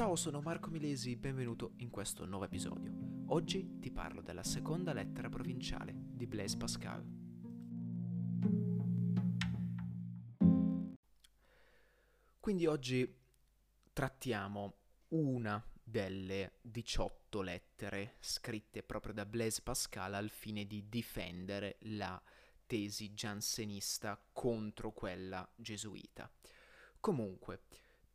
Ciao, sono Marco Milesi, benvenuto in questo nuovo episodio. Oggi ti parlo della seconda lettera provinciale di Blaise Pascal. Quindi oggi trattiamo una delle 18 lettere scritte proprio da Blaise Pascal al fine di difendere la tesi giansenista contro quella gesuita. Comunque,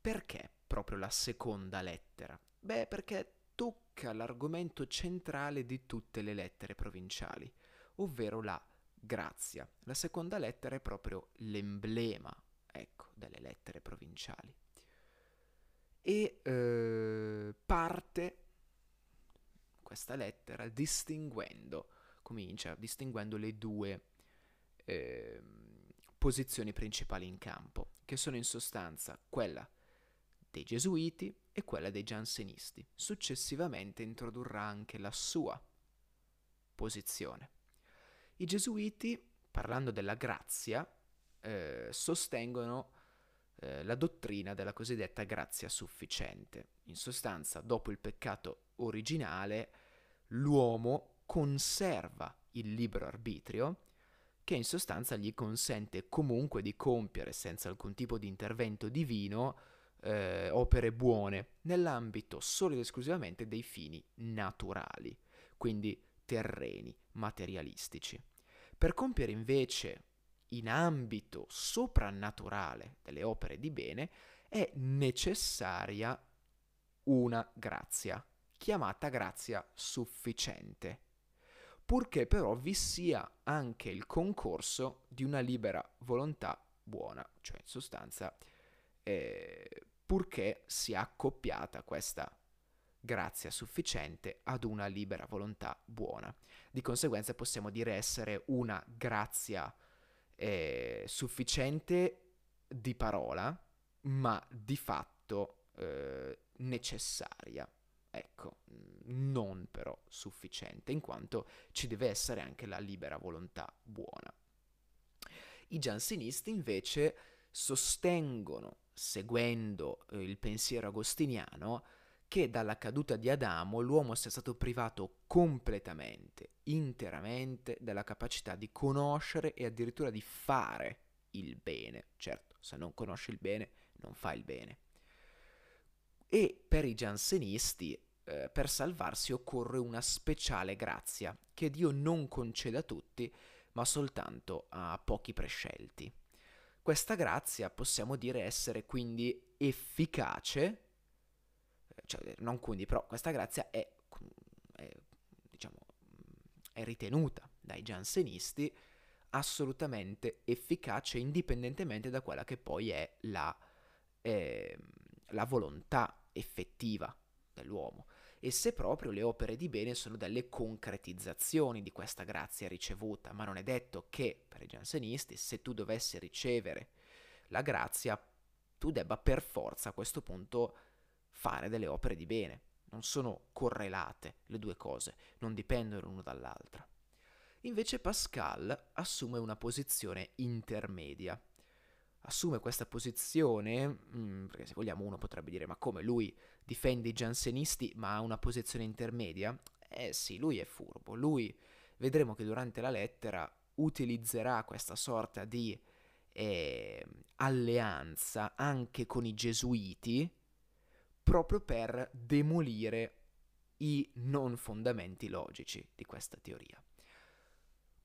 perché proprio la seconda lettera? Beh, perché tocca l'argomento centrale di tutte le lettere provinciali, ovvero la grazia. La seconda lettera è proprio l'emblema, ecco, delle lettere provinciali. E eh, parte questa lettera distinguendo, comincia distinguendo le due eh, posizioni principali in campo, che sono in sostanza quella dei gesuiti e quella dei giansenisti. Successivamente introdurrà anche la sua posizione. I gesuiti, parlando della grazia, eh, sostengono eh, la dottrina della cosiddetta grazia sufficiente. In sostanza, dopo il peccato originale, l'uomo conserva il libero arbitrio, che in sostanza gli consente comunque di compiere senza alcun tipo di intervento divino eh, opere buone nell'ambito solo ed esclusivamente dei fini naturali, quindi terreni, materialistici. Per compiere invece in ambito soprannaturale delle opere di bene è necessaria una grazia, chiamata grazia sufficiente, purché però vi sia anche il concorso di una libera volontà buona, cioè in sostanza eh, purché sia accoppiata questa grazia sufficiente ad una libera volontà buona. Di conseguenza possiamo dire essere una grazia eh, sufficiente di parola, ma di fatto eh, necessaria. Ecco, non però sufficiente, in quanto ci deve essere anche la libera volontà buona. I giansenisti invece sostengono seguendo eh, il pensiero agostiniano, che dalla caduta di Adamo l'uomo sia stato privato completamente, interamente della capacità di conoscere e addirittura di fare il bene. Certo, se non conosci il bene, non fai il bene. E per i giansenisti, eh, per salvarsi occorre una speciale grazia che Dio non concede a tutti, ma soltanto a pochi prescelti. Questa grazia possiamo dire essere quindi efficace, eh, cioè non quindi, però questa grazia è, è, diciamo, è ritenuta dai giansenisti assolutamente efficace indipendentemente da quella che poi è la, eh, la volontà effettiva dell'uomo e se proprio le opere di bene sono delle concretizzazioni di questa grazia ricevuta, ma non è detto che per i giansenisti se tu dovessi ricevere la grazia tu debba per forza a questo punto fare delle opere di bene, non sono correlate le due cose, non dipendono l'una dall'altra. Invece Pascal assume una posizione intermedia assume questa posizione, mh, mm, perché se vogliamo uno potrebbe dire ma come lui difende i giansenisti ma ha una posizione intermedia? Eh sì, lui è furbo, lui vedremo che durante la lettera utilizzerà questa sorta di eh, alleanza anche con i gesuiti proprio per demolire i non fondamenti logici di questa teoria.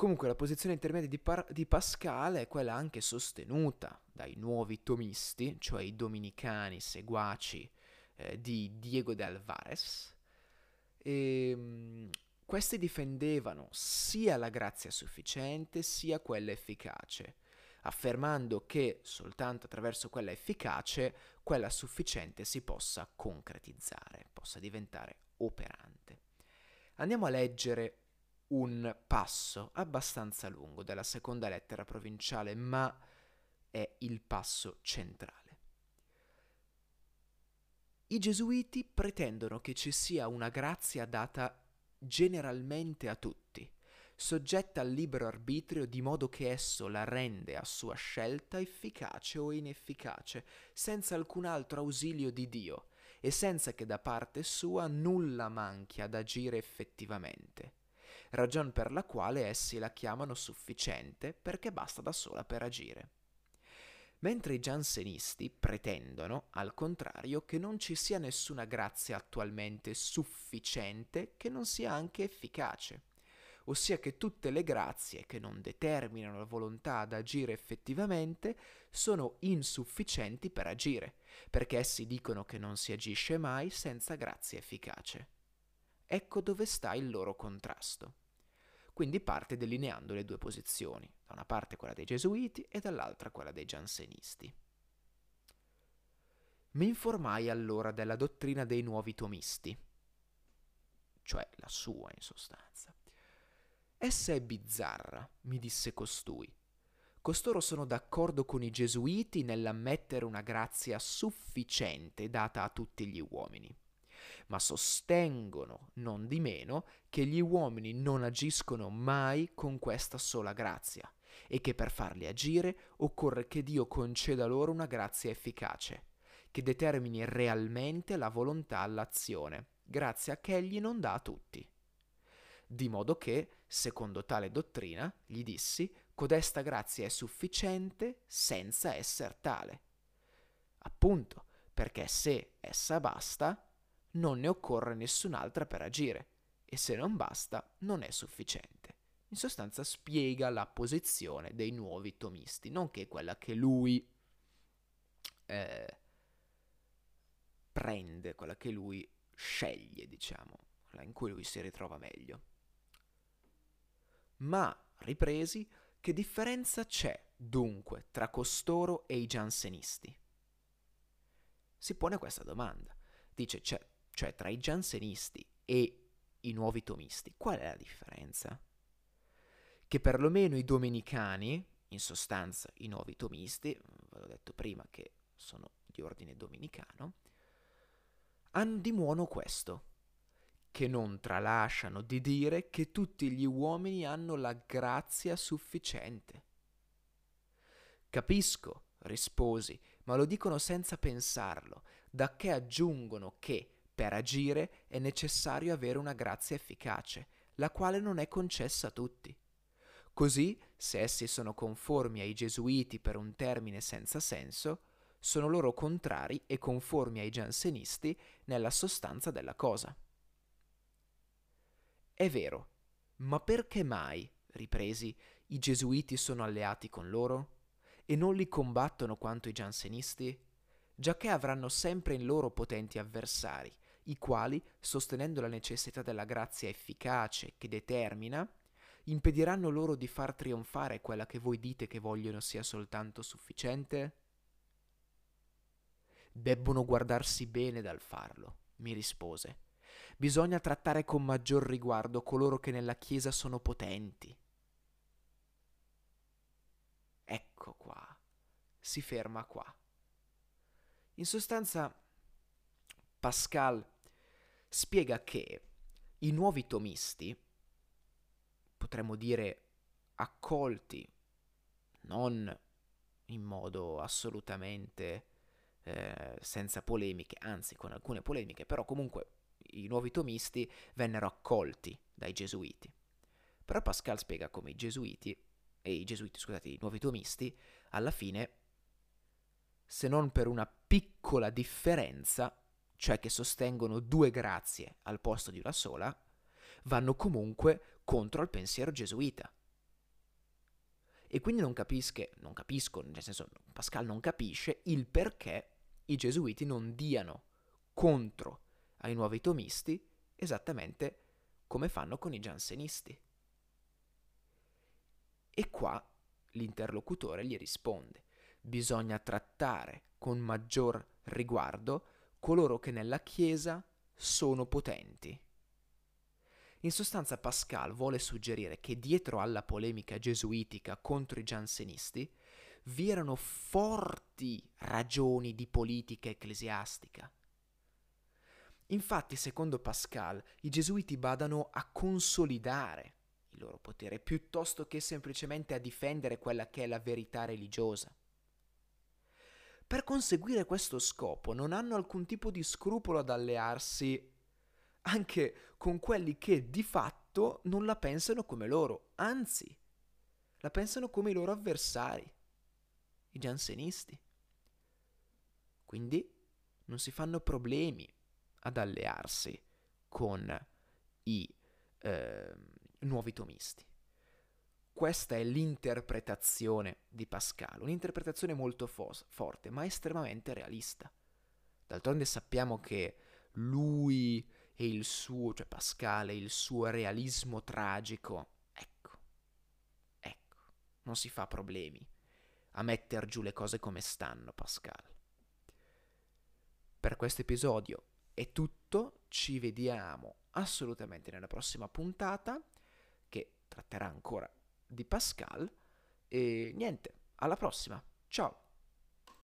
Comunque la posizione intermedia di, Par- di, Pascal è quella anche sostenuta dai nuovi tomisti, cioè i dominicani seguaci eh, di Diego de Alvarez. E, mh, questi difendevano sia la grazia sufficiente sia quella efficace, affermando che soltanto attraverso quella efficace quella sufficiente si possa concretizzare, possa diventare operante. Andiamo a leggere un passo abbastanza lungo della seconda lettera provinciale, ma è il passo centrale. I gesuiti pretendono che ci sia una grazia data generalmente a tutti, soggetta al libero arbitrio di modo che esso la rende a sua scelta efficace o inefficace, senza alcun altro ausilio di Dio, e senza che da parte sua nulla manchi ad agire effettivamente, ragion per la quale essi la chiamano sufficiente perché basta da sola per agire. Mentre i giansenisti pretendono, al contrario, che non ci sia nessuna grazia attualmente sufficiente che non sia anche efficace ossia che tutte le grazie che non determinano la volontà ad agire effettivamente sono insufficienti per agire, perché essi dicono che non si agisce mai senza grazia efficace. Ecco dove sta il loro contrasto. Quindi parte delineando le due posizioni, da una parte quella dei gesuiti e dall'altra quella dei giansenisti. Mi informai allora della dottrina dei nuovi tomisti, cioè la sua in sostanza. Essa è bizzarra, mi disse costui. Costoro sono d'accordo con i gesuiti nell'ammettere una grazia sufficiente data a tutti gli uomini, ma sostengono, non di meno, che gli uomini non agiscono mai con questa sola grazia e che per farli agire occorre che Dio conceda loro una grazia efficace, che determini realmente la volontà all'azione, grazia che egli non dà a tutti di modo che, secondo tale dottrina, gli dissi, codesta grazia è sufficiente senza esser tale. Appunto, perché se essa basta, non ne occorre nessun'altra per agire, e se non basta, non è sufficiente. In sostanza spiega la posizione dei nuovi tomisti, nonché quella che lui eh, prende, quella che lui sceglie, diciamo, quella in cui lui si ritrova meglio. Ma, ripresi, che differenza c'è dunque tra costoro e i giansenisti? Si pone questa domanda. Dice, cioè, cioè tra i giansenisti e i nuovi tomisti, qual è la differenza? Che perlomeno i domenicani, in sostanza i nuovi tomisti, ve l'ho detto prima che sono di ordine domenicano, hanno di buono questo, che non tralasciano di dire che tutti gli uomini hanno la grazia sufficiente. Capisco, risposi, ma lo dicono senza pensarlo, da che aggiungono che per agire è necessario avere una grazia efficace, la quale non è concessa a tutti. Così, se essi sono conformi ai gesuiti per un termine senza senso, sono loro contrari e conformi ai giansenisti nella sostanza della cosa. È vero, ma perché mai, ripresi, i gesuiti sono alleati con loro? E non li combattono quanto i giansenisti? Giacché avranno sempre in loro potenti avversari, i quali, sostenendo la necessità della grazia efficace che determina, impediranno loro di far trionfare quella che voi dite che vogliono sia soltanto sufficiente? Debbono guardarsi bene dal farlo, mi rispose Bisogna trattare con maggior riguardo coloro che nella Chiesa sono potenti. Ecco qua, si ferma qua. In sostanza, Pascal spiega che i nuovi tomisti, potremmo dire accolti, non in modo assolutamente eh, senza polemiche, anzi con alcune polemiche, però comunque i nuovi tomisti vennero accolti dai gesuiti. Però Pascal spiega come i gesuiti, e i gesuiti, scusate, i nuovi tomisti, alla fine, se non per una piccola differenza, cioè che sostengono due grazie al posto di una sola, vanno comunque contro il pensiero gesuita. E quindi non, capische, non capisco, nel senso Pascal non capisce il perché i gesuiti non diano contro ai nuovi tomisti esattamente come fanno con i giansenisti. E qua l'interlocutore gli risponde, bisogna trattare con maggior riguardo coloro che nella Chiesa sono potenti. In sostanza Pascal vuole suggerire che dietro alla polemica gesuitica contro i giansenisti vi erano forti ragioni di politica ecclesiastica Infatti, secondo Pascal, i gesuiti badano a consolidare il loro potere piuttosto che semplicemente a difendere quella che è la verità religiosa. Per conseguire questo scopo non hanno alcun tipo di scrupolo ad allearsi anche con quelli che di fatto non la pensano come loro, anzi, la pensano come i loro avversari, i giansenisti. Quindi non si fanno problemi ad allearsi con i eh, nuovi tomisti. Questa è l'interpretazione di Pascal, un'interpretazione molto fo- forte, ma estremamente realista. D'altronde sappiamo che lui e il suo, cioè Pascal e il suo realismo tragico, ecco, ecco, non si fa problemi a metter giù le cose come stanno, Pascal. Per questo episodio è tutto, ci vediamo assolutamente nella prossima puntata che tratterà ancora di Pascal e niente, alla prossima, ciao!